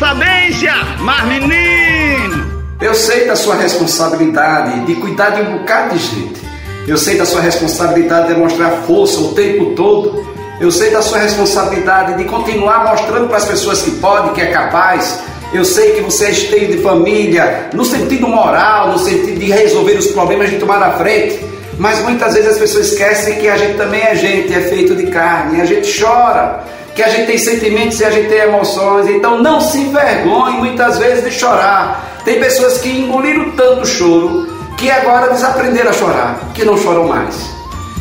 sabência, mas menino! Eu sei da sua responsabilidade de cuidar de um bocado de gente. Eu sei da sua responsabilidade de mostrar força o tempo todo. Eu sei da sua responsabilidade de continuar mostrando para as pessoas que pode, que é capaz. Eu sei que você é esteio de família, no sentido moral, no sentido de resolver os problemas, de tomar na frente. Mas muitas vezes as pessoas esquecem que a gente também é gente, é feito de carne, a gente chora que a gente tem sentimentos e a gente tem emoções. Então não se envergonhe muitas vezes de chorar. Tem pessoas que engoliram tanto choro que agora desaprenderam a chorar, que não choram mais.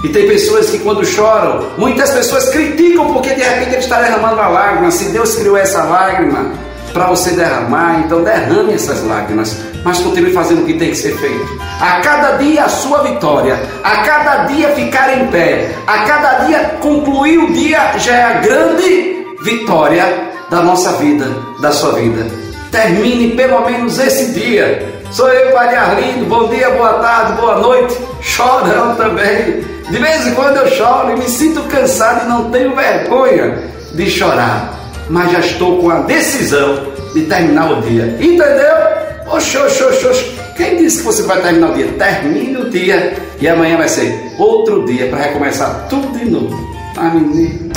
E tem pessoas que quando choram, muitas pessoas criticam porque de repente ele está derramando uma lágrima. Se Deus criou essa lágrima para você derramar, então derrame essas lágrimas mas continue fazendo o que tem que ser feito. A cada dia a sua vitória, a cada dia ficar em pé, a cada dia concluir o dia já é a grande vitória da nossa vida, da sua vida. Termine pelo menos esse dia. Sou eu, Padre Arlindo. Bom dia, boa tarde, boa noite. Chorão também. De vez em quando eu choro e me sinto cansado e não tenho vergonha de chorar. Mas já estou com a decisão de terminar o dia. Entendeu? Oxe, oxe, oxe, oxe. Quem disse que você vai terminar o dia? Termine o dia e amanhã vai ser outro dia para recomeçar tudo de novo. Ah, menino.